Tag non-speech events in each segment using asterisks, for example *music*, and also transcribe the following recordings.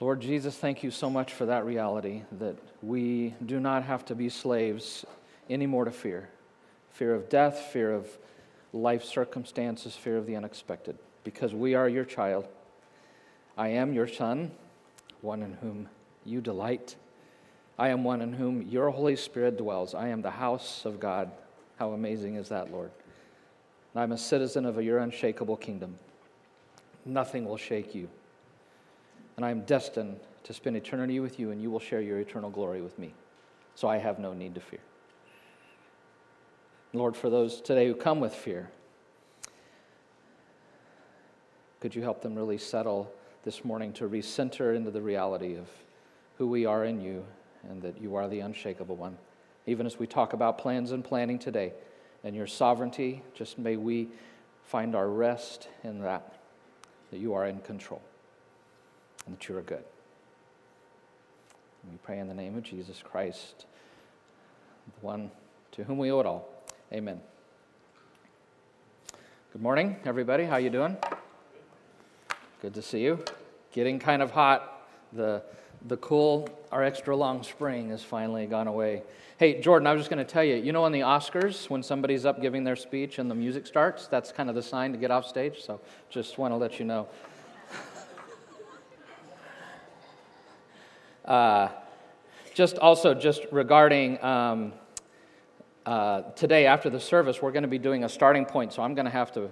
Lord Jesus, thank you so much for that reality that we do not have to be slaves anymore to fear fear of death, fear of life circumstances, fear of the unexpected, because we are your child. I am your son, one in whom you delight. I am one in whom your Holy Spirit dwells. I am the house of God. How amazing is that, Lord? I'm a citizen of your unshakable kingdom. Nothing will shake you. And I am destined to spend eternity with you, and you will share your eternal glory with me. So I have no need to fear. Lord, for those today who come with fear, could you help them really settle this morning to recenter into the reality of who we are in you and that you are the unshakable one? Even as we talk about plans and planning today and your sovereignty, just may we find our rest in that, that you are in control and that you are good. We pray in the name of Jesus Christ, the one to whom we owe it all. Amen. Good morning, everybody. How you doing? Good to see you. Getting kind of hot. The the cool, our extra long spring has finally gone away. Hey, Jordan, I was just going to tell you, you know, on the Oscars, when somebody's up giving their speech and the music starts, that's kind of the sign to get off stage. So just want to let you know. Uh, just also, just regarding um, uh, today after the service, we're going to be doing a starting point. So I'm going to have to,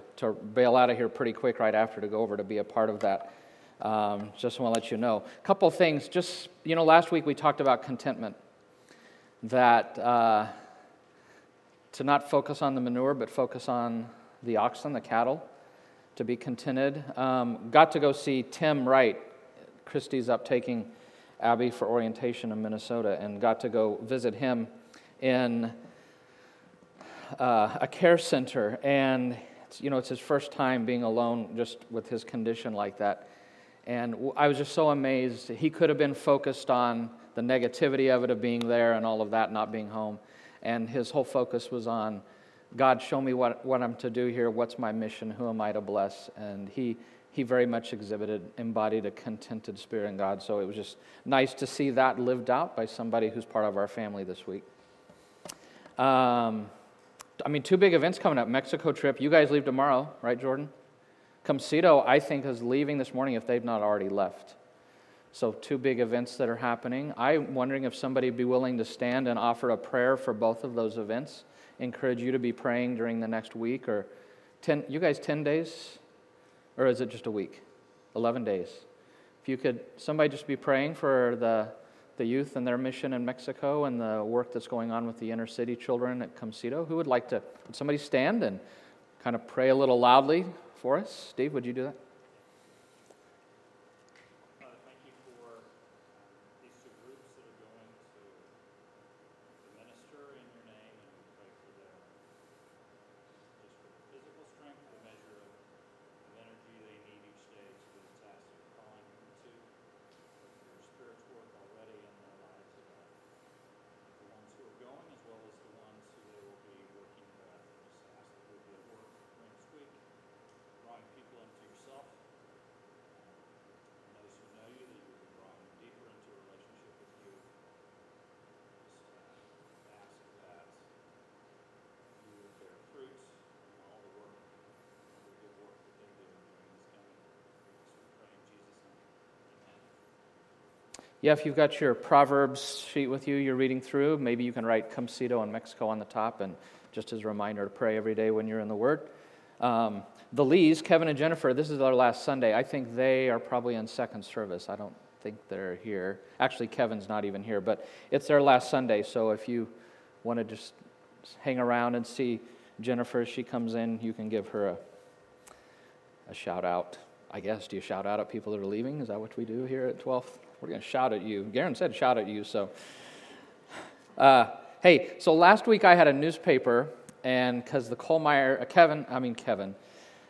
bail out of here pretty quick right after to go over to be a part of that. Um, just want to let you know. A couple things. Just, you know, last week we talked about contentment. That uh, to not focus on the manure, but focus on the oxen, the cattle, to be contented. Um, got to go see Tim Wright. Christy's up taking Abby for orientation in Minnesota, and got to go visit him in uh, a care center. And, you know, it's his first time being alone just with his condition like that. And I was just so amazed. He could have been focused on the negativity of it, of being there and all of that, not being home. And his whole focus was on God, show me what, what I'm to do here. What's my mission? Who am I to bless? And he, he very much exhibited, embodied a contented spirit in God. So it was just nice to see that lived out by somebody who's part of our family this week. Um, I mean, two big events coming up Mexico trip. You guys leave tomorrow, right, Jordan? Comcito, I think, is leaving this morning if they've not already left. So, two big events that are happening. I'm wondering if somebody would be willing to stand and offer a prayer for both of those events. Encourage you to be praying during the next week or 10, you guys 10 days? Or is it just a week? 11 days. If you could, somebody just be praying for the, the youth and their mission in Mexico and the work that's going on with the inner city children at Comcito. Who would like to, would somebody stand and kind of pray a little loudly for us? Steve, would you do that? Yeah, if you've got your Proverbs sheet with you, you're reading through, maybe you can write Comcito and Mexico on the top, and just as a reminder to pray every day when you're in the Word. Um, the Lees, Kevin and Jennifer, this is our last Sunday. I think they are probably in second service. I don't think they're here. Actually, Kevin's not even here, but it's their last Sunday. So if you want to just hang around and see Jennifer as she comes in, you can give her a, a shout out. I guess. Do you shout out at people that are leaving? Is that what we do here at 12th? We're going to shout at you. Garen said shout at you, so. Uh, hey, so last week I had a newspaper, and because the Kohlmeyer, uh, Kevin, I mean Kevin,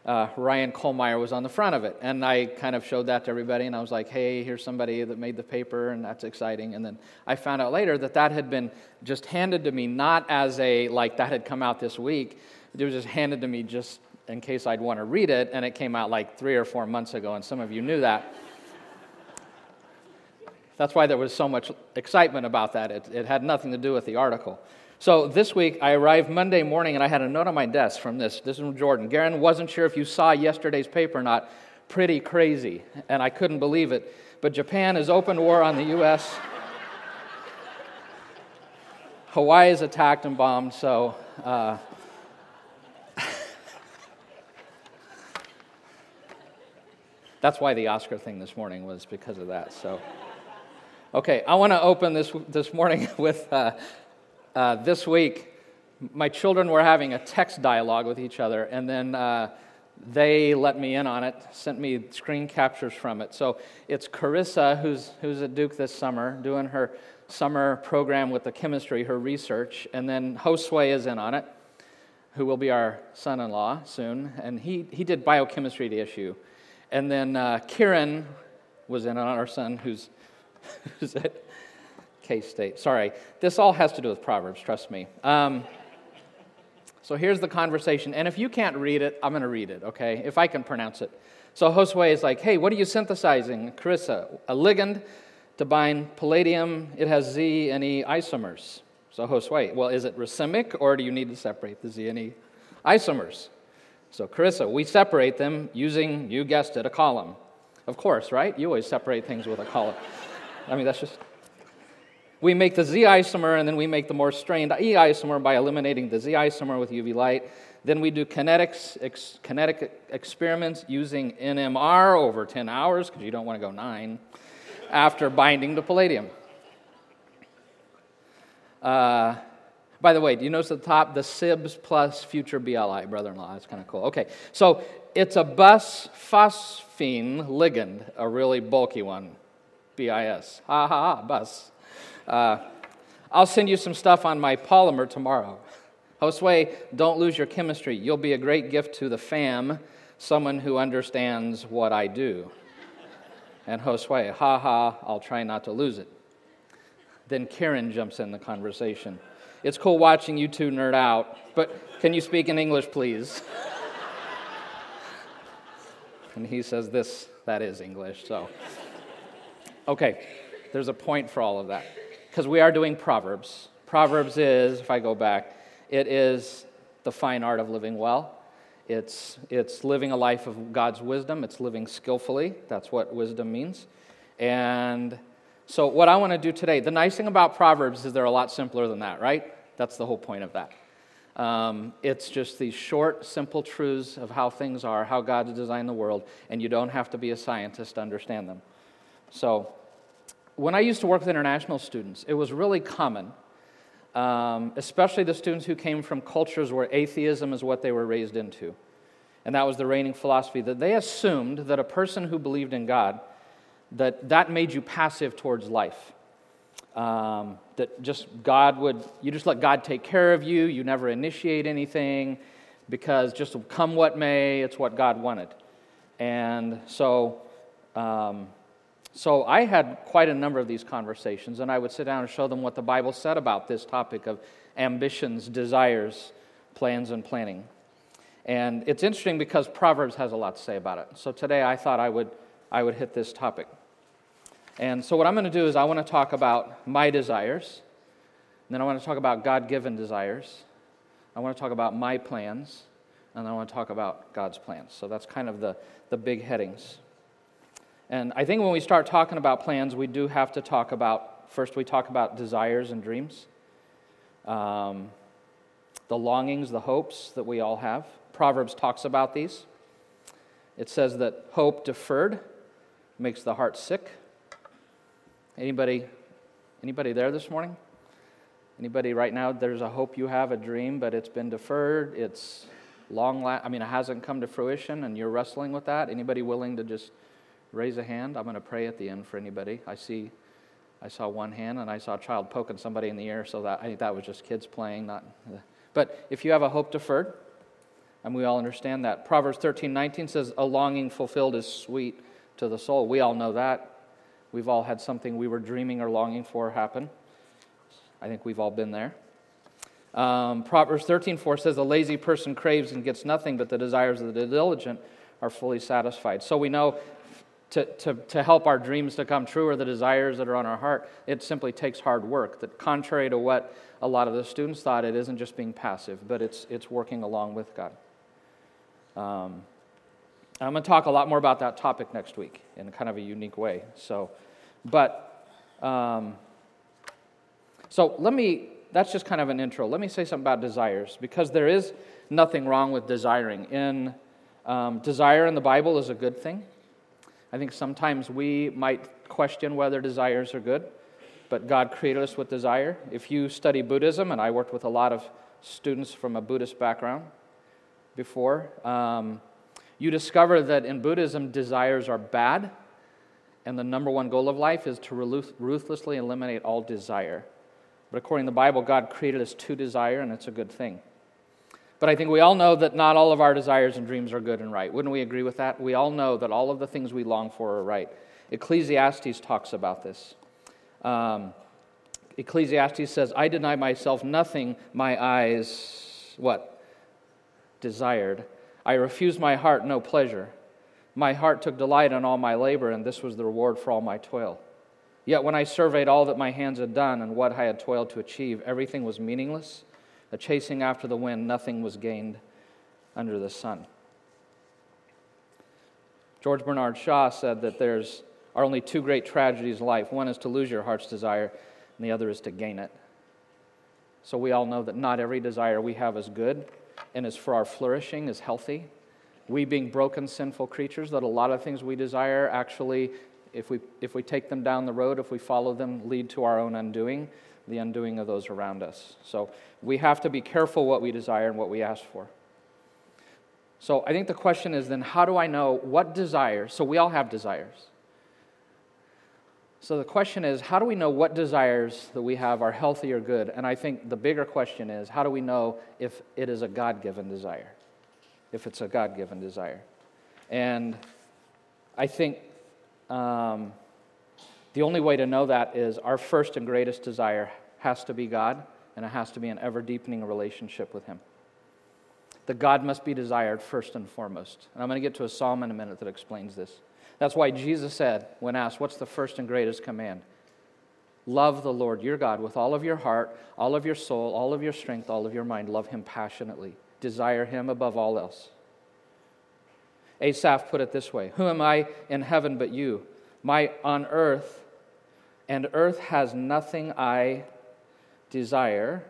uh, Ryan Kohlmeyer was on the front of it. And I kind of showed that to everybody, and I was like, hey, here's somebody that made the paper, and that's exciting. And then I found out later that that had been just handed to me, not as a, like, that had come out this week. It was just handed to me just in case I'd want to read it, and it came out like three or four months ago, and some of you knew that. That's why there was so much excitement about that. It, it had nothing to do with the article. So this week, I arrived Monday morning and I had a note on my desk from this. This is from Jordan. Garen wasn't sure if you saw yesterday's paper or not. Pretty crazy. And I couldn't believe it. But Japan has opened war on the U.S. *laughs* Hawaii is attacked and bombed, so. Uh, *laughs* that's why the Oscar thing this morning was because of that. So, okay, I want to open this this morning *laughs* with uh, uh, this week. My children were having a text dialogue with each other, and then uh, they let me in on it, sent me screen captures from it. So it's Carissa, who's who's at Duke this summer, doing her summer program with the chemistry, her research, and then Josue is in on it, who will be our son in law soon, and he, he did biochemistry at issue. And then uh, Kieran was in on our son, who's, who's at K State. Sorry, this all has to do with Proverbs, trust me. Um, so here's the conversation, and if you can't read it, I'm going to read it, okay? If I can pronounce it. So Josue is like, hey, what are you synthesizing, Carissa? A ligand to bind palladium, it has Z and E isomers. So, Josue, well, is it racemic or do you need to separate the Z and E isomers? So, Carissa, we separate them using, you guessed it, a column. Of course, right? You always separate things with a column. I mean, that's just. We make the Z isomer and then we make the more strained E isomer by eliminating the Z isomer with UV light. Then we do kinetics, ex, kinetic experiments using NMR over 10 hours because you don't want to go nine after binding to palladium. Uh, by the way, do you notice at the top the SIBS plus future BLI, brother in law? That's kind of cool. Okay, so it's a bus phosphine ligand, a really bulky one. BIS. Ha ha ha, bus. Uh, I'll send you some stuff on my polymer tomorrow. Josue, don't lose your chemistry. You'll be a great gift to the fam, someone who understands what I do. And Josue, ha ha, I'll try not to lose it. Then Karen jumps in the conversation. It's cool watching you two nerd out, but can you speak in English, please? *laughs* and he says, This, that is English, so. Okay, there's a point for all of that. Because we are doing Proverbs. Proverbs is, if I go back, it is the fine art of living well. It's, it's living a life of God's wisdom. It's living skillfully. That's what wisdom means. And so, what I want to do today, the nice thing about Proverbs is they're a lot simpler than that, right? That's the whole point of that. Um, it's just these short, simple truths of how things are, how God designed the world, and you don't have to be a scientist to understand them. So, when I used to work with international students, it was really common um, especially the students who came from cultures where atheism is what they were raised into. And that was the reigning philosophy that they assumed that a person who believed in God, that that made you passive towards life. Um, that just God would, you just let God take care of you, you never initiate anything because just come what may, it's what God wanted. And so, um, so I had quite a number of these conversations, and I would sit down and show them what the Bible said about this topic of ambitions, desires, plans, and planning. And it's interesting because Proverbs has a lot to say about it. So today I thought I would, I would hit this topic. And so what I'm going to do is I want to talk about my desires, then I want to talk about God given desires. I want to talk about my plans, and I want to talk about God's plans. So that's kind of the, the big headings. And I think when we start talking about plans, we do have to talk about first, we talk about desires and dreams, um, the longings, the hopes that we all have. Proverbs talks about these. It says that hope deferred makes the heart sick. Anybody, anybody there this morning? Anybody right now? There's a hope you have, a dream, but it's been deferred. It's long. La- I mean, it hasn't come to fruition, and you're wrestling with that. Anybody willing to just raise a hand. I'm going to pray at the end for anybody. I see, I saw one hand, and I saw a child poking somebody in the ear. So that I think that was just kids playing, not. But if you have a hope deferred, and we all understand that. Proverbs 13, 19 says, "A longing fulfilled is sweet to the soul." We all know that. We've all had something we were dreaming or longing for happen. I think we've all been there. Um, Proverbs 13, 4 says, A lazy person craves and gets nothing, but the desires of the diligent are fully satisfied. So we know to, to, to help our dreams to come true or the desires that are on our heart, it simply takes hard work. That, contrary to what a lot of the students thought, it isn't just being passive, but it's, it's working along with God. Um, I'm going to talk a lot more about that topic next week in kind of a unique way. So, but, um, so let me, that's just kind of an intro. Let me say something about desires because there is nothing wrong with desiring. In um, desire in the Bible is a good thing. I think sometimes we might question whether desires are good, but God created us with desire. If you study Buddhism, and I worked with a lot of students from a Buddhist background before, um, you discover that in Buddhism, desires are bad, and the number one goal of life is to ruthlessly eliminate all desire. But according to the Bible, God created us to desire, and it's a good thing. But I think we all know that not all of our desires and dreams are good and right. Wouldn't we agree with that? We all know that all of the things we long for are right. Ecclesiastes talks about this. Um, Ecclesiastes says, I deny myself nothing my eyes, what? Desired. I refused my heart no pleasure. My heart took delight in all my labor, and this was the reward for all my toil. Yet when I surveyed all that my hands had done and what I had toiled to achieve, everything was meaningless a chasing after the wind, nothing was gained under the sun. George Bernard Shaw said that there's are only two great tragedies in life. One is to lose your heart's desire, and the other is to gain it. So we all know that not every desire we have is good and is for our flourishing, is healthy. We, being broken, sinful creatures, that a lot of things we desire actually, if we, if we take them down the road, if we follow them, lead to our own undoing the undoing of those around us. So we have to be careful what we desire and what we ask for. So I think the question is then how do I know what desires? So we all have desires. So the question is how do we know what desires that we have are healthy or good? And I think the bigger question is how do we know if it is a God given desire? If it's a God given desire. And I think um, the only way to know that is our first and greatest desire has to be God, and it has to be an ever deepening relationship with Him. The God must be desired first and foremost. And I'm going to get to a psalm in a minute that explains this. That's why Jesus said, when asked, What's the first and greatest command? Love the Lord your God with all of your heart, all of your soul, all of your strength, all of your mind. Love Him passionately. Desire Him above all else. Asaph put it this way Who am I in heaven but you? My on earth and earth has nothing I desire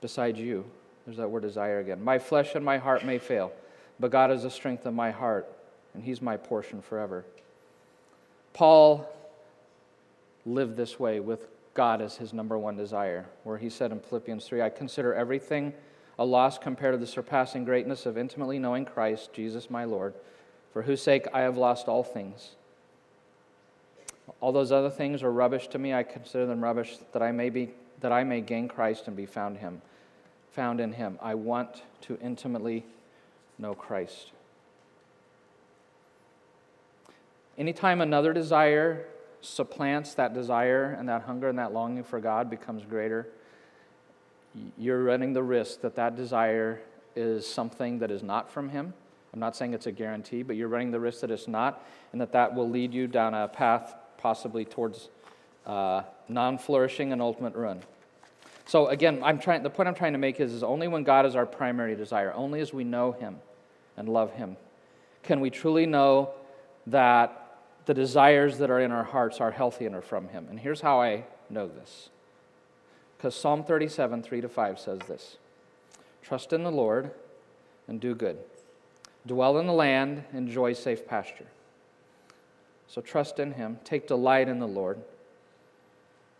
besides you. There's that word desire again. My flesh and my heart may fail, but God is the strength of my heart, and He's my portion forever. Paul lived this way with God as his number one desire, where he said in Philippians 3 I consider everything a loss compared to the surpassing greatness of intimately knowing Christ, Jesus my Lord, for whose sake I have lost all things all those other things are rubbish to me. I consider them rubbish that I may be that I may gain Christ and be found him, found in him. I want to intimately know Christ. Anytime another desire supplants that desire and that hunger and that longing for God becomes greater, you're running the risk that that desire is something that is not from Him. I'm not saying it's a guarantee, but you're running the risk that it's not, and that that will lead you down a path possibly towards uh, non flourishing and ultimate ruin. So, again, I'm trying, the point I'm trying to make is, is only when God is our primary desire, only as we know Him and love Him, can we truly know that the desires that are in our hearts are healthy and are from Him. And here's how I know this. Because Psalm 37, 3 to 5 says this Trust in the Lord and do good, dwell in the land, enjoy safe pasture. So trust in Him. Take delight in the Lord. And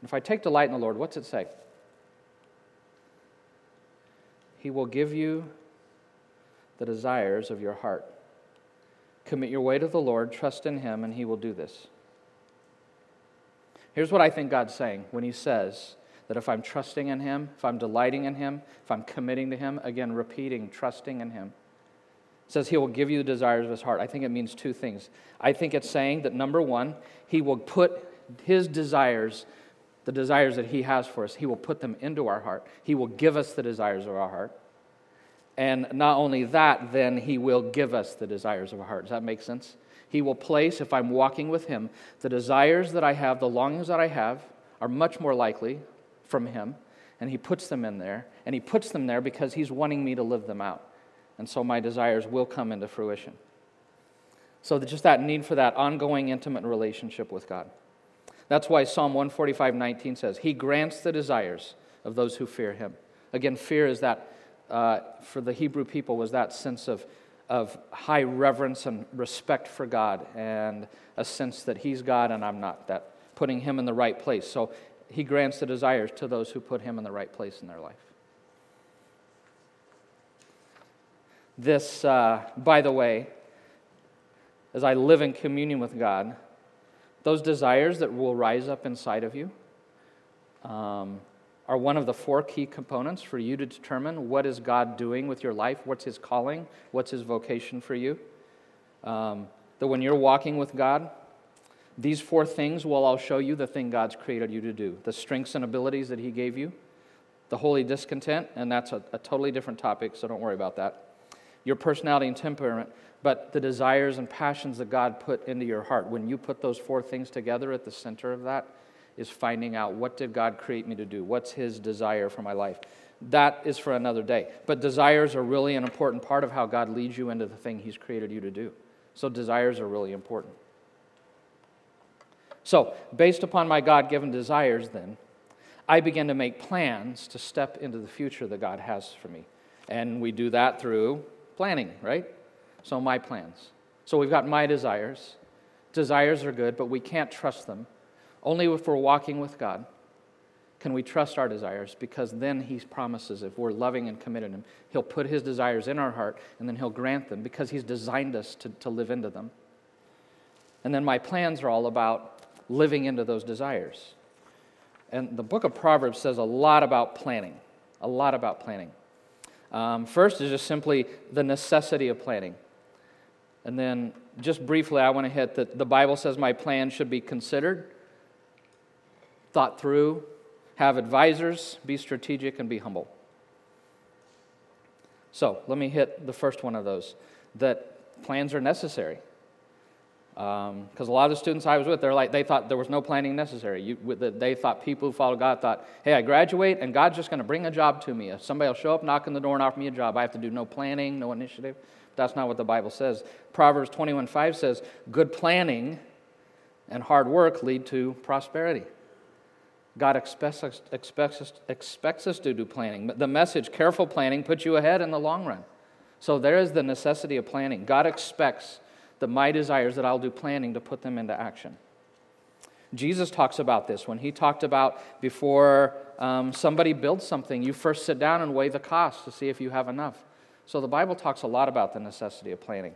if I take delight in the Lord, what's it say? He will give you the desires of your heart. Commit your way to the Lord, trust in Him, and He will do this. Here's what I think God's saying when He says that if I'm trusting in Him, if I'm delighting in Him, if I'm committing to Him, again, repeating, trusting in Him, says he will give you the desires of his heart. I think it means two things. I think it's saying that number one, he will put his desires, the desires that he has for us, he will put them into our heart. He will give us the desires of our heart. And not only that, then he will give us the desires of our heart. Does that make sense? He will place, if I'm walking with Him, the desires that I have, the longings that I have, are much more likely from Him. And He puts them in there. And He puts them there because He's wanting me to live them out. And so my desires will come into fruition. So, just that need for that ongoing intimate relationship with God. That's why Psalm 145 19 says, He grants the desires of those who fear Him. Again, fear is that, uh, for the Hebrew people, was that sense of of high reverence and respect for God and a sense that He's God and I'm not, that putting Him in the right place. So He grants the desires to those who put Him in the right place in their life. This, uh, by the way, as I live in communion with God, those desires that will rise up inside of you, um, are one of the four key components for you to determine what is God doing with your life, what's His calling, what's His vocation for you. Um, that when you're walking with God, these four things will all show you the thing God's created you to do the strengths and abilities that He gave you, the holy discontent, and that's a, a totally different topic, so don't worry about that. Your personality and temperament, but the desires and passions that God put into your heart. When you put those four things together at the center of that, is finding out what did God create me to do? What's his desire for my life? That is for another day. But desires are really an important part of how God leads you into the thing he's created you to do. So desires are really important. So, based upon my God given desires, then, I begin to make plans to step into the future that God has for me. And we do that through planning, right? So, my plans. So, we've got my desires. Desires are good, but we can't trust them only if we're walking with God can we trust our desires because then He promises if we're loving and committed Him, He'll put His desires in our heart and then He'll grant them because He's designed us to, to live into them. And then my plans are all about living into those desires. And the book of Proverbs says a lot about planning, a lot about planning. Um, first is just simply the necessity of planning. And then, just briefly, I want to hit that the Bible says my plan should be considered thought through, have advisors, be strategic, and be humble. So let me hit the first one of those that plans are necessary. Because um, a lot of the students I was with, they're like, they thought there was no planning necessary. You, the, they thought people who follow God thought, hey, I graduate and God's just going to bring a job to me. If somebody will show up, knock on the door, and offer me a job, I have to do no planning, no initiative. That's not what the Bible says. Proverbs 21 5 says, good planning and hard work lead to prosperity. God expects us, expects, us, expects us to do planning. The message, careful planning, puts you ahead in the long run. So there is the necessity of planning. God expects that my desires that I'll do planning to put them into action. Jesus talks about this when he talked about before um, somebody builds something, you first sit down and weigh the cost to see if you have enough. So the Bible talks a lot about the necessity of planning.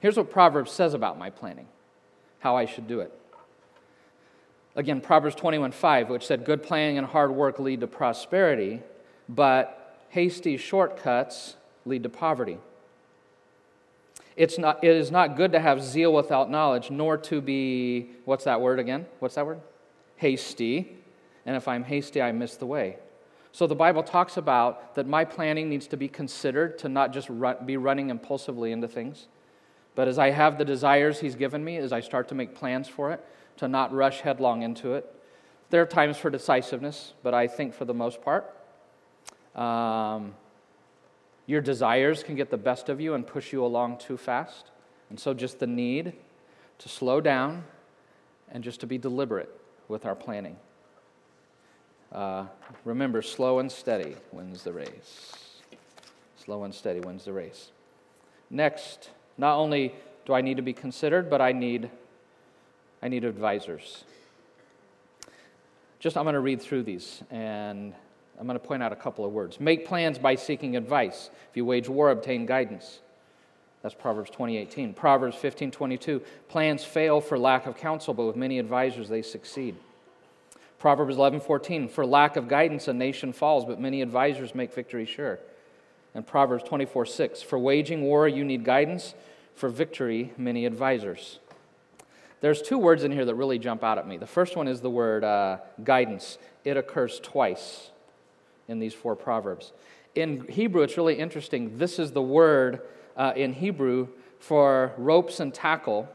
Here's what Proverbs says about my planning, how I should do it. Again, Proverbs 21:5, which said, Good planning and hard work lead to prosperity, but hasty shortcuts lead to poverty. It's not, it is not good to have zeal without knowledge, nor to be, what's that word again? What's that word? Hasty. And if I'm hasty, I miss the way. So the Bible talks about that my planning needs to be considered to not just run, be running impulsively into things, but as I have the desires He's given me, as I start to make plans for it, to not rush headlong into it. There are times for decisiveness, but I think for the most part, um, your desires can get the best of you and push you along too fast. And so, just the need to slow down and just to be deliberate with our planning. Uh, remember, slow and steady wins the race. Slow and steady wins the race. Next, not only do I need to be considered, but I need I need advisors. Just, I'm going to read through these and I'm going to point out a couple of words. Make plans by seeking advice. If you wage war, obtain guidance. That's Proverbs 20:18. Proverbs 15:22. Plans fail for lack of counsel, but with many advisors they succeed. Proverbs 11:14. For lack of guidance a nation falls, but many advisors make victory sure. And Proverbs 24:6. For waging war you need guidance, for victory many advisors. There's two words in here that really jump out at me. The first one is the word uh, guidance, it occurs twice in these four Proverbs. In Hebrew, it's really interesting. This is the word uh, in Hebrew for ropes and tackle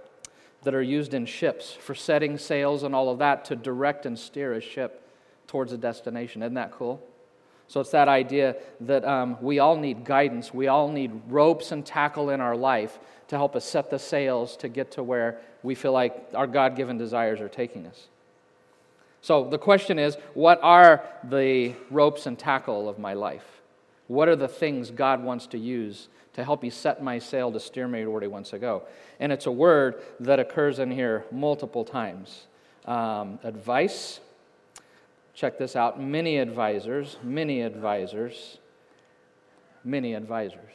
that are used in ships, for setting sails and all of that to direct and steer a ship towards a destination. Isn't that cool? So it's that idea that um, we all need guidance. We all need ropes and tackle in our life to help us set the sails to get to where we feel like our God given desires are taking us. So the question is what are the ropes and tackle of my life? What are the things God wants to use to help me set my sail to steer me where He wants to go? And it's a word that occurs in here multiple times um, advice Check this out many advisors, many advisors, many advisors.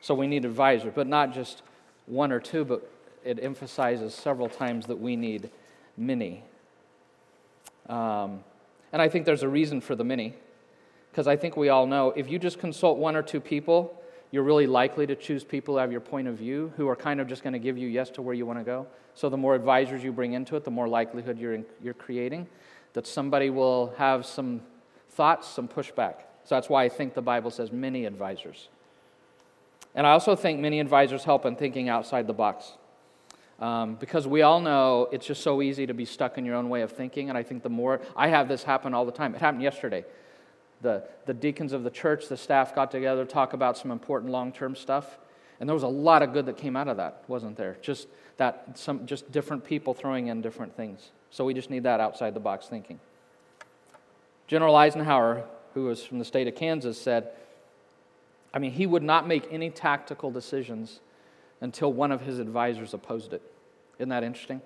So we need advisors, but not just one or two, but it emphasizes several times that we need many. Um, and I think there's a reason for the many, because I think we all know if you just consult one or two people, you're really likely to choose people who have your point of view, who are kind of just going to give you yes to where you want to go. So the more advisors you bring into it, the more likelihood you're, in, you're creating that somebody will have some thoughts, some pushback. So that's why I think the Bible says many advisors. And I also think many advisors help in thinking outside the box. Um, because we all know it's just so easy to be stuck in your own way of thinking. And I think the more, I have this happen all the time. It happened yesterday. The, the deacons of the church, the staff got together, talk about some important long term stuff. And there was a lot of good that came out of that, wasn't there? Just that, some, just different people throwing in different things. So we just need that outside the box thinking. General Eisenhower, who was from the state of Kansas, said, I mean, he would not make any tactical decisions until one of his advisors opposed it. Isn't that interesting?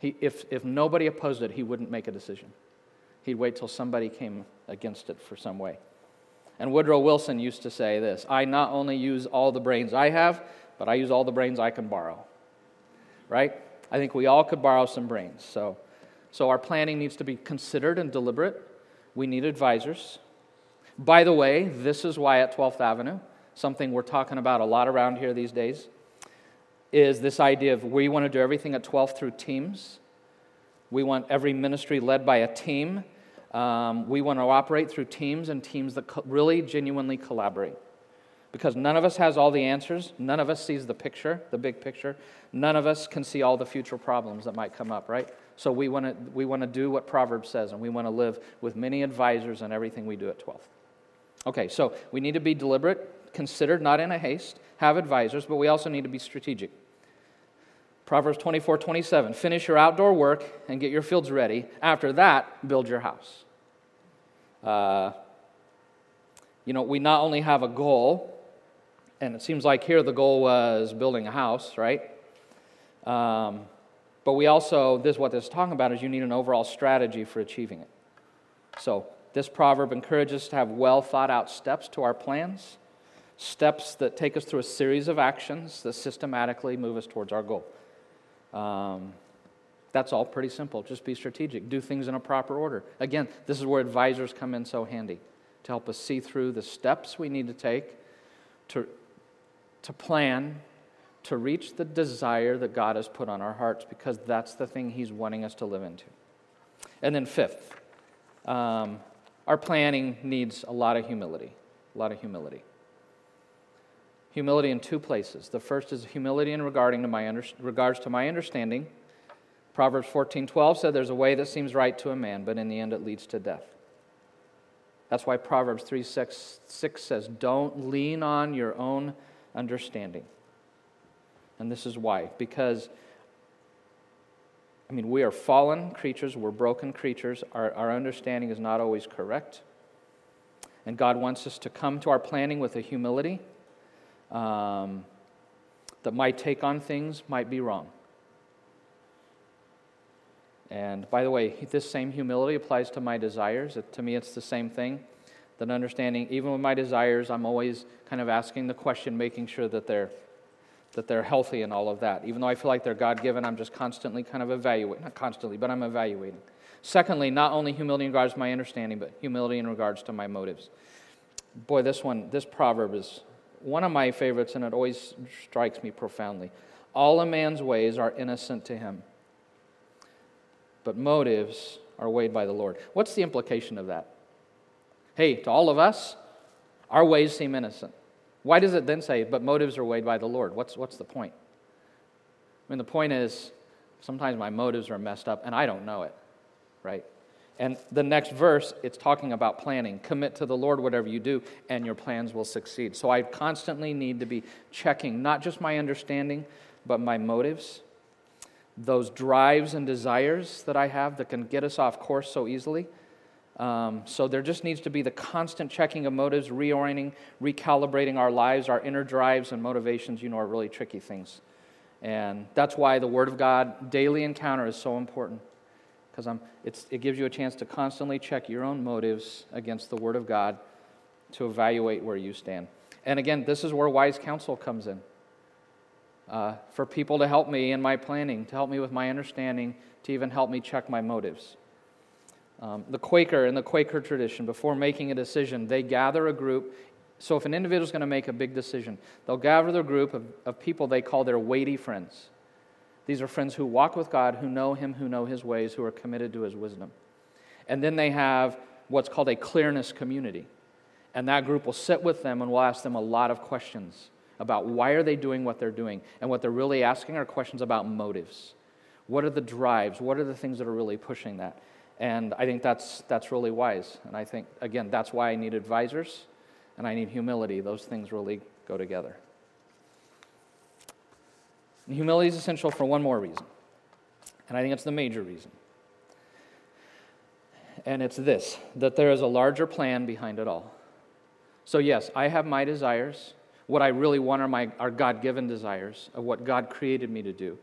He, if, if nobody opposed it, he wouldn't make a decision. He'd wait till somebody came against it for some way. And Woodrow Wilson used to say this I not only use all the brains I have, but I use all the brains I can borrow. Right? I think we all could borrow some brains. So so our planning needs to be considered and deliberate. We need advisors. By the way, this is why at 12th Avenue, something we're talking about a lot around here these days, is this idea of we want to do everything at 12 through teams. We want every ministry led by a team. Um, we want to operate through teams and teams that co- really genuinely collaborate. Because none of us has all the answers, none of us sees the picture, the big picture, none of us can see all the future problems that might come up, right? So we want to we want to do what Proverbs says, and we want to live with many advisors in everything we do at 12. Okay, so we need to be deliberate, considered, not in a haste, have advisors, but we also need to be strategic. Proverbs 24, 27. Finish your outdoor work and get your fields ready. After that, build your house. Uh, you know, we not only have a goal, and it seems like here the goal was building a house, right? Um, but we also, this what this is talking about is you need an overall strategy for achieving it. So this proverb encourages us to have well thought out steps to our plans, steps that take us through a series of actions that systematically move us towards our goal. Um, that's all pretty simple. Just be strategic. Do things in a proper order. Again, this is where advisors come in so handy to help us see through the steps we need to take to, to plan to reach the desire that God has put on our hearts because that's the thing He's wanting us to live into. And then, fifth, um, our planning needs a lot of humility. A lot of humility. Humility in two places. The first is humility in regarding to my under, regards to my understanding. Proverbs 14:12 said there's a way that seems right to a man, but in the end it leads to death. That's why Proverbs 3 6, 6 says, Don't lean on your own understanding. And this is why. Because, I mean, we are fallen creatures, we're broken creatures, our, our understanding is not always correct. And God wants us to come to our planning with a humility um, that my take on things might be wrong. And by the way, this same humility applies to my desires. To me, it's the same thing. That understanding, even with my desires, I'm always kind of asking the question, making sure that they're that they're healthy and all of that. Even though I feel like they're God given, I'm just constantly kind of evaluating. Not constantly, but I'm evaluating. Secondly, not only humility in regards to my understanding, but humility in regards to my motives. Boy, this one, this proverb is one of my favorites, and it always strikes me profoundly. All a man's ways are innocent to him, but motives are weighed by the Lord. What's the implication of that? Hey, to all of us, our ways seem innocent. Why does it then say, but motives are weighed by the Lord? What's, what's the point? I mean, the point is sometimes my motives are messed up and I don't know it, right? And the next verse, it's talking about planning. Commit to the Lord whatever you do, and your plans will succeed. So I constantly need to be checking not just my understanding, but my motives, those drives and desires that I have that can get us off course so easily. Um, so there just needs to be the constant checking of motives, reorienting, recalibrating our lives, our inner drives and motivations, you know, are really tricky things. And that's why the Word of God, daily encounter, is so important because it gives you a chance to constantly check your own motives against the Word of God to evaluate where you stand. And again, this is where wise counsel comes in. Uh, for people to help me in my planning, to help me with my understanding, to even help me check my motives. Um, the Quaker, in the Quaker tradition, before making a decision, they gather a group. So if an individual is going to make a big decision, they'll gather a group of, of people they call their weighty friends. These are friends who walk with God, who know Him, who know His ways, who are committed to His wisdom. And then they have what's called a clearness community. And that group will sit with them and will ask them a lot of questions about why are they doing what they're doing. And what they're really asking are questions about motives. What are the drives? What are the things that are really pushing that? And I think that's, that's really wise. And I think, again, that's why I need advisors and I need humility. Those things really go together. And humility is essential for one more reason. And I think it's the major reason. And it's this that there is a larger plan behind it all. So, yes, I have my desires. What I really want are, my, are God given desires of what God created me to do.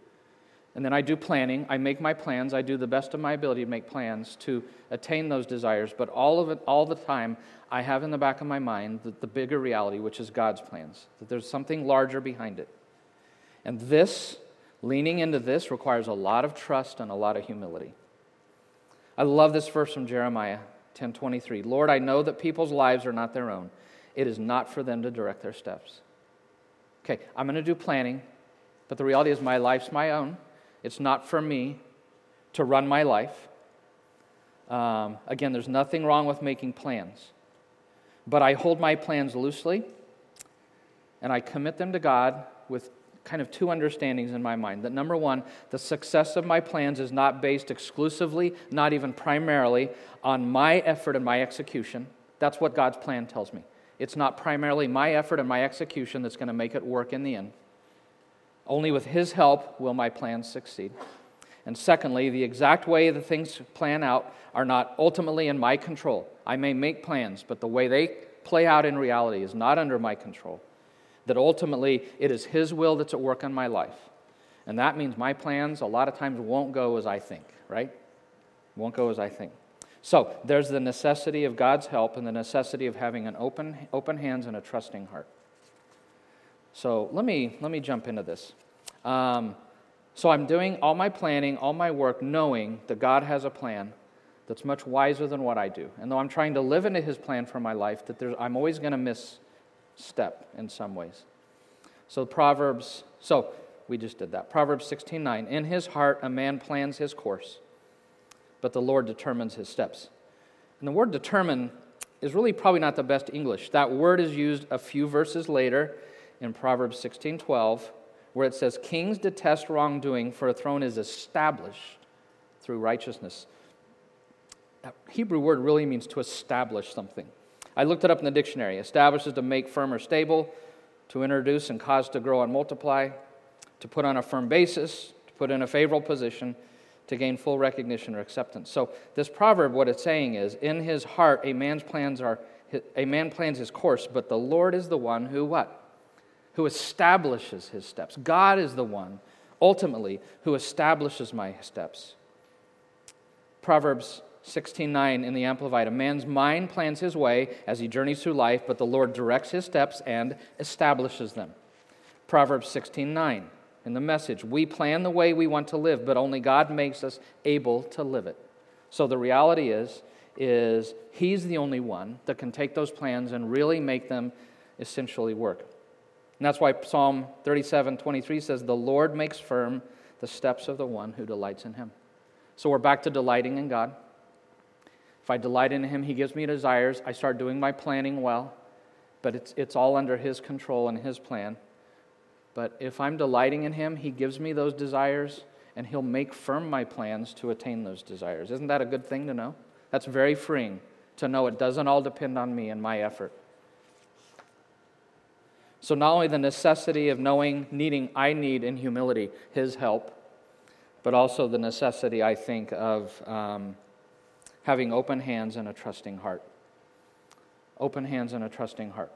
And then I do planning. I make my plans. I do the best of my ability to make plans to attain those desires. But all of it, all the time, I have in the back of my mind the, the bigger reality, which is God's plans, that there's something larger behind it. And this, leaning into this, requires a lot of trust and a lot of humility. I love this verse from Jeremiah 10:23. Lord, I know that people's lives are not their own. It is not for them to direct their steps. Okay, I'm going to do planning, but the reality is my life's my own. It's not for me to run my life. Um, again, there's nothing wrong with making plans, but I hold my plans loosely and I commit them to God with kind of two understandings in my mind. That number one, the success of my plans is not based exclusively, not even primarily, on my effort and my execution. That's what God's plan tells me. It's not primarily my effort and my execution that's going to make it work in the end. Only with His help will my plans succeed. And secondly, the exact way the things plan out are not ultimately in my control. I may make plans, but the way they play out in reality is not under my control that ultimately it is His will that's at work in my life. And that means my plans a lot of times won't go as I think, right? Won't go as I think. So there's the necessity of God's help and the necessity of having an open, open hands and a trusting heart. So let me, let me jump into this. Um, so I'm doing all my planning, all my work, knowing that God has a plan that's much wiser than what I do. And though I'm trying to live into His plan for my life, that I'm always going to miss step in some ways. So Proverbs, so we just did that. Proverbs 16:9. In his heart a man plans his course, but the Lord determines his steps. And the word determine is really probably not the best English. That word is used a few verses later in Proverbs 16:12, where it says, "Kings detest wrongdoing, for a throne is established through righteousness." That Hebrew word really means to establish something. I looked it up in the dictionary. Establishes to make firm or stable, to introduce and cause to grow and multiply, to put on a firm basis, to put in a favorable position, to gain full recognition or acceptance. So this proverb, what it's saying is, in his heart, a man's plans are a man plans his course, but the Lord is the one who what? Who establishes his steps. God is the one, ultimately, who establishes my steps. Proverbs 16:9 in the Amplified. A man's mind plans his way as he journeys through life, but the Lord directs his steps and establishes them. Proverbs 16:9 in the message. We plan the way we want to live, but only God makes us able to live it. So the reality is is he's the only one that can take those plans and really make them essentially work. And that's why Psalm 37:23 says the Lord makes firm the steps of the one who delights in him. So we're back to delighting in God. If I delight in Him, He gives me desires. I start doing my planning well. but it's, it's all under His control and His plan. But if I'm delighting in Him, He gives me those desires and He'll make firm my plans to attain those desires. Isn't that a good thing to know? That's very freeing to know it doesn't all depend on me and my effort. So, not only the necessity of knowing, needing, I need in humility His help, but also the necessity, I think, of um, having open hands and a trusting heart. Open hands and a trusting heart.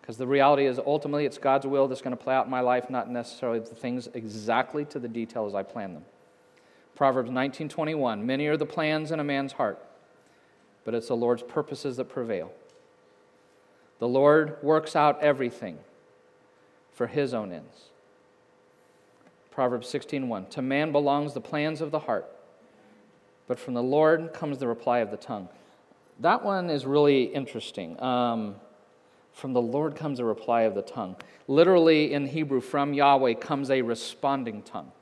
Because the reality is, ultimately, it's God's will that's going to play out in my life, not necessarily the things exactly to the detail as I plan them. Proverbs 19:21 Many are the plans in a man's heart, but it's the Lord's purposes that prevail. The Lord works out everything for his own ends. Proverbs 16:1 To man belongs the plans of the heart, but from the Lord comes the reply of the tongue. That one is really interesting. Um, from the Lord comes a reply of the tongue. Literally in Hebrew, from Yahweh comes a responding tongue.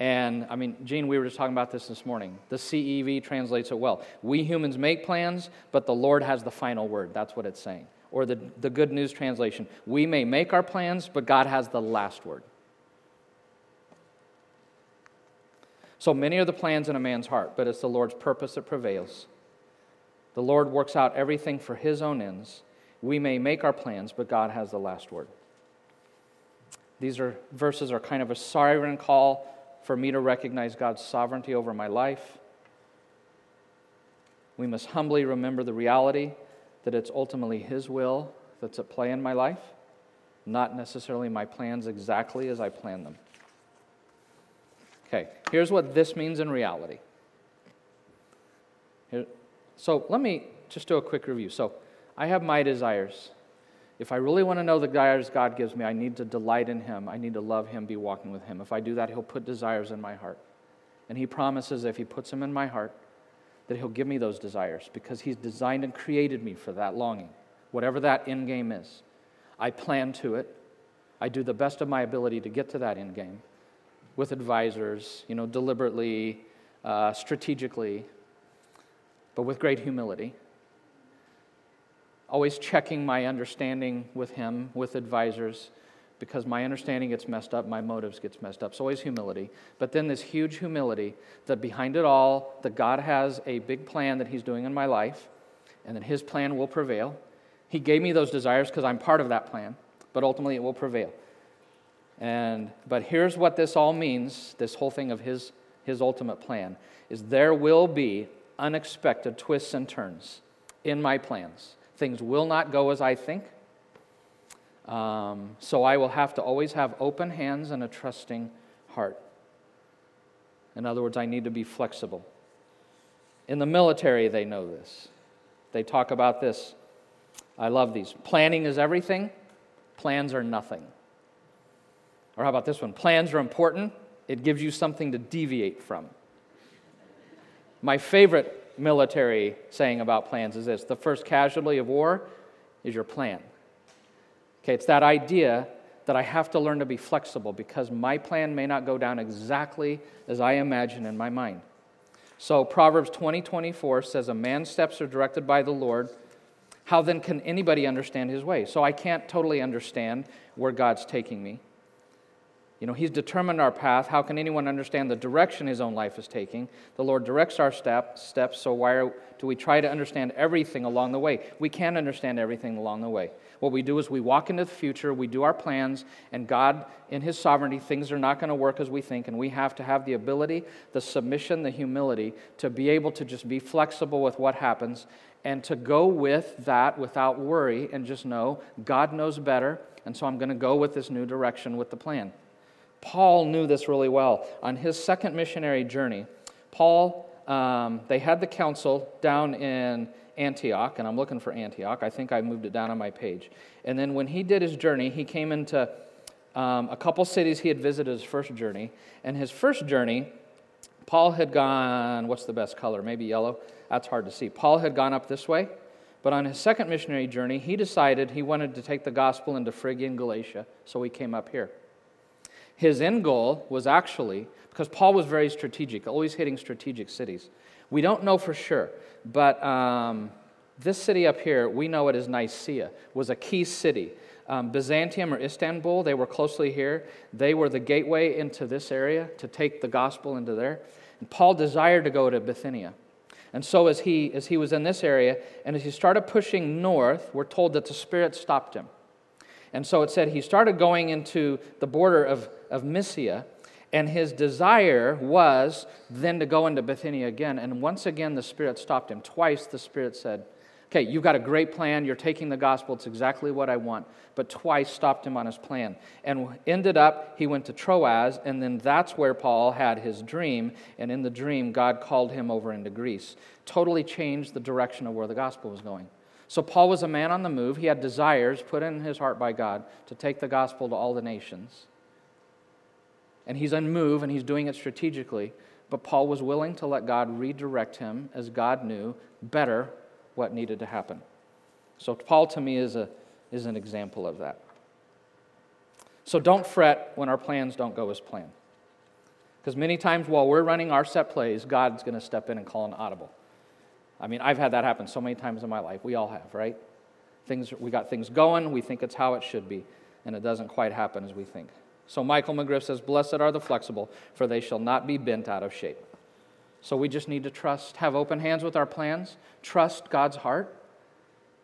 And I mean, Gene, we were just talking about this this morning. The CEV translates it well. We humans make plans, but the Lord has the final word. That's what it's saying. Or the, the Good News translation we may make our plans, but God has the last word. So many are the plans in a man's heart, but it's the Lord's purpose that prevails. The Lord works out everything for his own ends. We may make our plans, but God has the last word. These are verses are kind of a siren call for me to recognize God's sovereignty over my life. We must humbly remember the reality that it's ultimately His will that's at play in my life, not necessarily my plans exactly as I plan them. Okay, here's what this means in reality. Here, so let me just do a quick review. So I have my desires. If I really want to know the desires God gives me, I need to delight in Him. I need to love Him, be walking with Him. If I do that, He'll put desires in my heart. And He promises if He puts them in my heart, that He'll give me those desires because He's designed and created me for that longing, whatever that end game is. I plan to it. I do the best of my ability to get to that end game with advisors, you know, deliberately, uh, strategically, but with great humility. Always checking my understanding with him, with advisors, because my understanding gets messed up, my motives gets messed up. So always humility. But then this huge humility that behind it all, that God has a big plan that he's doing in my life, and that his plan will prevail. He gave me those desires because I'm part of that plan, but ultimately it will prevail. And, but here's what this all means this whole thing of his, his ultimate plan is there will be unexpected twists and turns in my plans. Things will not go as I think. Um, so I will have to always have open hands and a trusting heart. In other words, I need to be flexible. In the military, they know this. They talk about this. I love these. Planning is everything, plans are nothing. Or how about this one? Plans are important, it gives you something to deviate from. My favorite military saying about plans is this the first casualty of war is your plan. Okay, it's that idea that I have to learn to be flexible because my plan may not go down exactly as I imagine in my mind. So Proverbs 20, 24 says, A man's steps are directed by the Lord. How then can anybody understand his way? So I can't totally understand where God's taking me. You know, He's determined our path. How can anyone understand the direction His own life is taking? The Lord directs our step, steps, so why are, do we try to understand everything along the way? We can't understand everything along the way. What we do is we walk into the future, we do our plans, and God, in His sovereignty, things are not going to work as we think, and we have to have the ability, the submission, the humility to be able to just be flexible with what happens and to go with that without worry and just know God knows better, and so I'm going to go with this new direction with the plan. Paul knew this really well. On his second missionary journey, Paul, um, they had the council down in Antioch, and I'm looking for Antioch. I think I moved it down on my page. And then when he did his journey, he came into um, a couple cities he had visited his first journey. And his first journey, Paul had gone, what's the best color? Maybe yellow? That's hard to see. Paul had gone up this way. But on his second missionary journey, he decided he wanted to take the gospel into Phrygia and Galatia, so he came up here. His end goal was actually, because Paul was very strategic, always hitting strategic cities. We don't know for sure, but um, This city up here, we know it as Nicaea, was a key city. Um, Byzantium or Istanbul, they were closely here. They were the gateway into this area to take the gospel into there. And Paul desired to go to Bithynia. And so, as he, as he was in this area, and as he started pushing north, we're told that the Spirit stopped him. And so it said he started going into the border of, of Mysia, and his desire was then to go into Bithynia again. And once again, the Spirit stopped him. Twice the Spirit said, Okay, you've got a great plan. You're taking the gospel. It's exactly what I want. But twice stopped him on his plan. And ended up, he went to Troas, and then that's where Paul had his dream. And in the dream, God called him over into Greece. Totally changed the direction of where the gospel was going. So Paul was a man on the move. He had desires put in his heart by God to take the gospel to all the nations. And he's on move and he's doing it strategically. But Paul was willing to let God redirect him as God knew better what needed to happen. So, Paul to me is, a, is an example of that. So, don't fret when our plans don't go as planned. Because many times while we're running our set plays, God's going to step in and call an audible. I mean, I've had that happen so many times in my life. We all have, right? Things, we got things going, we think it's how it should be, and it doesn't quite happen as we think. So Michael McGriff says, Blessed are the flexible, for they shall not be bent out of shape. So we just need to trust, have open hands with our plans, trust God's heart,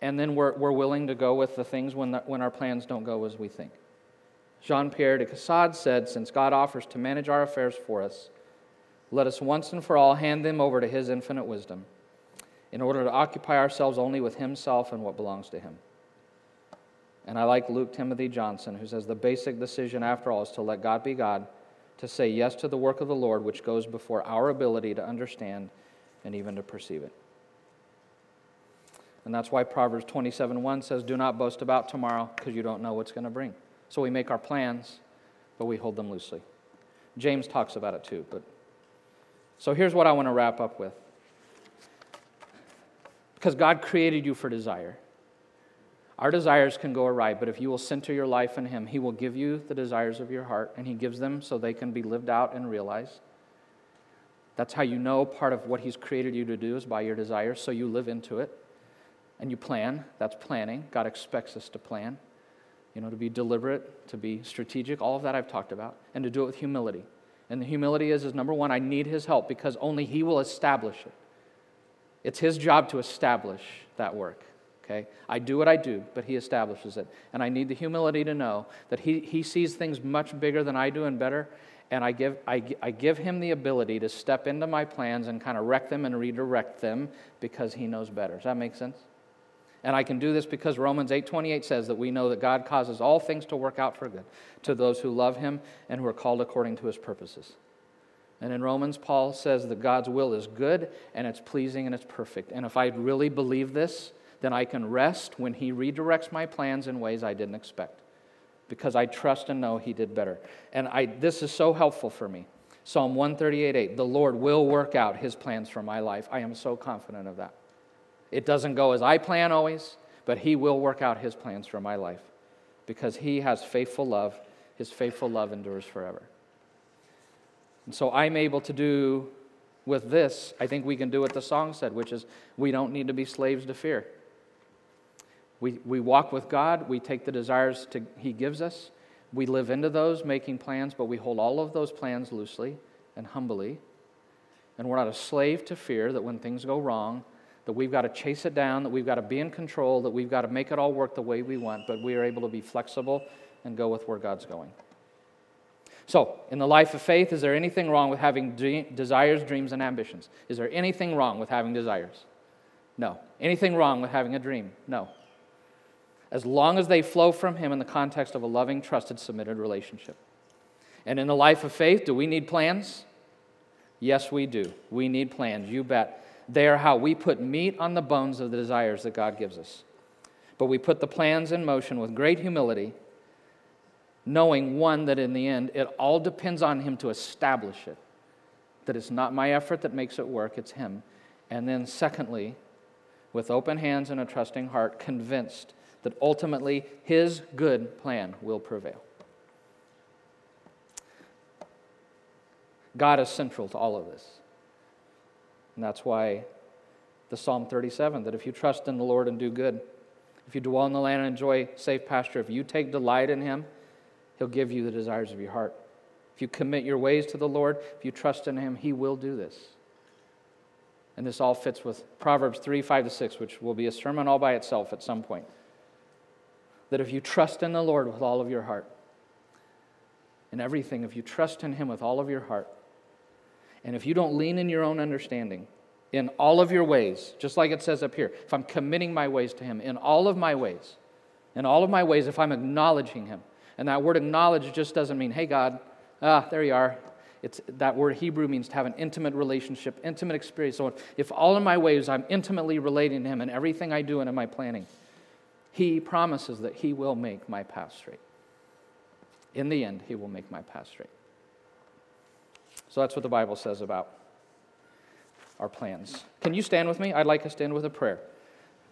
and then we're, we're willing to go with the things when, the, when our plans don't go as we think. Jean Pierre de Caussade said, Since God offers to manage our affairs for us, let us once and for all hand them over to His infinite wisdom in order to occupy ourselves only with Himself and what belongs to Him. And I like Luke Timothy Johnson, who says the basic decision, after all, is to let God be God to say yes to the work of the Lord, which goes before our ability to understand and even to perceive it. And that's why Proverbs 27 1 says, Do not boast about tomorrow because you don't know what's going to bring. So we make our plans, but we hold them loosely. James talks about it too. But so here's what I want to wrap up with. Because God created you for desire. Our desires can go awry, but if you will center your life in Him, He will give you the desires of your heart, and He gives them so they can be lived out and realized. That's how you know part of what He's created you to do is by your desires, so you live into it and you plan. That's planning. God expects us to plan, you know, to be deliberate, to be strategic, all of that I've talked about, and to do it with humility. And the humility is, is number one, I need His help because only He will establish it. It's His job to establish that work. Okay? I do what I do, but he establishes it. And I need the humility to know that he, he sees things much bigger than I do and better. And I give, I, I give him the ability to step into my plans and kind of wreck them and redirect them because he knows better. Does that make sense? And I can do this because Romans 8:28 says that we know that God causes all things to work out for good to those who love him and who are called according to his purposes. And in Romans, Paul says that God's will is good and it's pleasing and it's perfect. And if I really believe this, then I can rest when He redirects my plans in ways I didn't expect because I trust and know He did better. And I, this is so helpful for me. Psalm 138 8, the Lord will work out His plans for my life. I am so confident of that. It doesn't go as I plan always, but He will work out His plans for my life because He has faithful love. His faithful love endures forever. And so I'm able to do with this, I think we can do what the song said, which is we don't need to be slaves to fear. We, we walk with God, we take the desires to, He gives us, we live into those, making plans, but we hold all of those plans loosely and humbly. And we're not a slave to fear that when things go wrong, that we've got to chase it down, that we've got to be in control, that we've got to make it all work the way we want, but we are able to be flexible and go with where God's going. So, in the life of faith, is there anything wrong with having desires, dreams, and ambitions? Is there anything wrong with having desires? No. Anything wrong with having a dream? No as long as they flow from Him in the context of a loving, trusted, submitted relationship. And in the life of faith, do we need plans? Yes, we do. We need plans, you bet. They are how we put meat on the bones of the desires that God gives us. But we put the plans in motion with great humility, knowing, one, that in the end, it all depends on Him to establish it. That it's not my effort that makes it work, it's Him. And then, secondly, with open hands and a trusting heart, convinced that ultimately his good plan will prevail. God is central to all of this. And that's why the Psalm 37 that if you trust in the Lord and do good, if you dwell in the land and enjoy safe pasture, if you take delight in Him, He'll give you the desires of your heart. If you commit your ways to the Lord, if you trust in Him, He will do this. And this all fits with Proverbs 3 5 to 6, which will be a sermon all by itself at some point. That if you trust in the Lord with all of your heart, in everything, if you trust in Him with all of your heart, and if you don't lean in your own understanding, in all of your ways, just like it says up here, if I'm committing my ways to Him, in all of my ways, in all of my ways, if I'm acknowledging Him, and that word acknowledge just doesn't mean, hey, God, ah, there you are. It's, that word Hebrew means to have an intimate relationship, intimate experience. So if all of my ways I'm intimately relating to Him in everything I do and in my planning, He promises that He will make my path straight. In the end, He will make my path straight. So that's what the Bible says about our plans. Can you stand with me? I'd like us to end with a prayer.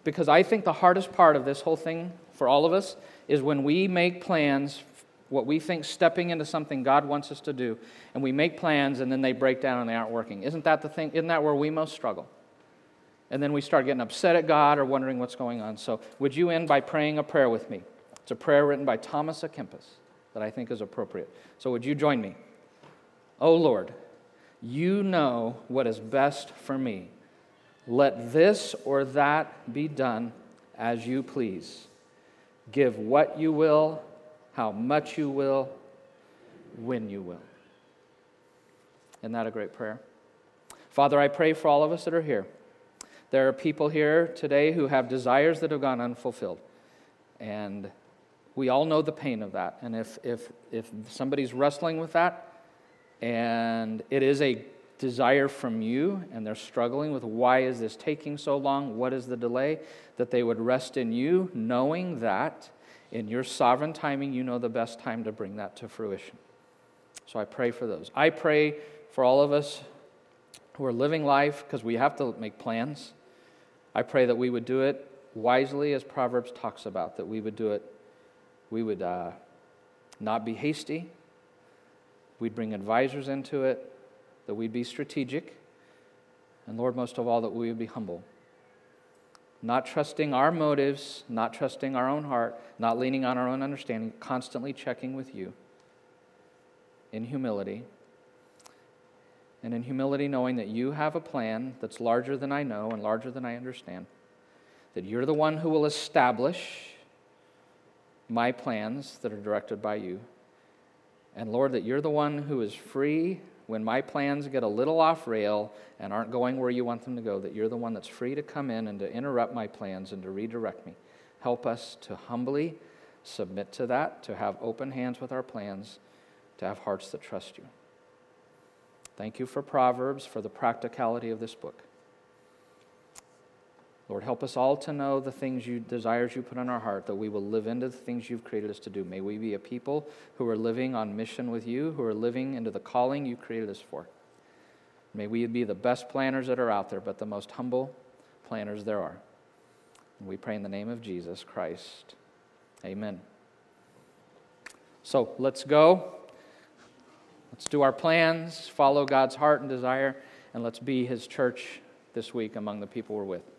Because I think the hardest part of this whole thing for all of us is when we make plans, what we think stepping into something God wants us to do, and we make plans and then they break down and they aren't working. Isn't that the thing? Isn't that where we most struggle? And then we start getting upset at God or wondering what's going on. So, would you end by praying a prayer with me? It's a prayer written by Thomas à Kempis that I think is appropriate. So, would you join me? Oh Lord, you know what is best for me. Let this or that be done as you please. Give what you will, how much you will, when you will. Isn't that a great prayer? Father, I pray for all of us that are here. There are people here today who have desires that have gone unfulfilled. And we all know the pain of that. And if, if, if somebody's wrestling with that, and it is a desire from you and they're struggling with why is this taking so long? What is the delay? That they would rest in you knowing that in your sovereign timing you know the best time to bring that to fruition. So i pray for those. I pray for all of us who are living life because we have to make plans. I pray that we would do it wisely as proverbs talks about that we would do it we would uh, not be hasty. We'd bring advisors into it, that we'd be strategic, and Lord, most of all, that we would be humble. Not trusting our motives, not trusting our own heart, not leaning on our own understanding, constantly checking with you in humility. And in humility, knowing that you have a plan that's larger than I know and larger than I understand. That you're the one who will establish my plans that are directed by you. And Lord, that you're the one who is free when my plans get a little off rail and aren't going where you want them to go, that you're the one that's free to come in and to interrupt my plans and to redirect me. Help us to humbly submit to that, to have open hands with our plans, to have hearts that trust you. Thank you for Proverbs, for the practicality of this book. Lord, help us all to know the things you desires you put on our heart, that we will live into the things you've created us to do. May we be a people who are living on mission with you, who are living into the calling you created us for. May we be the best planners that are out there, but the most humble planners there are. And we pray in the name of Jesus Christ. Amen. So let's go. Let's do our plans, follow God's heart and desire, and let's be his church this week among the people we're with.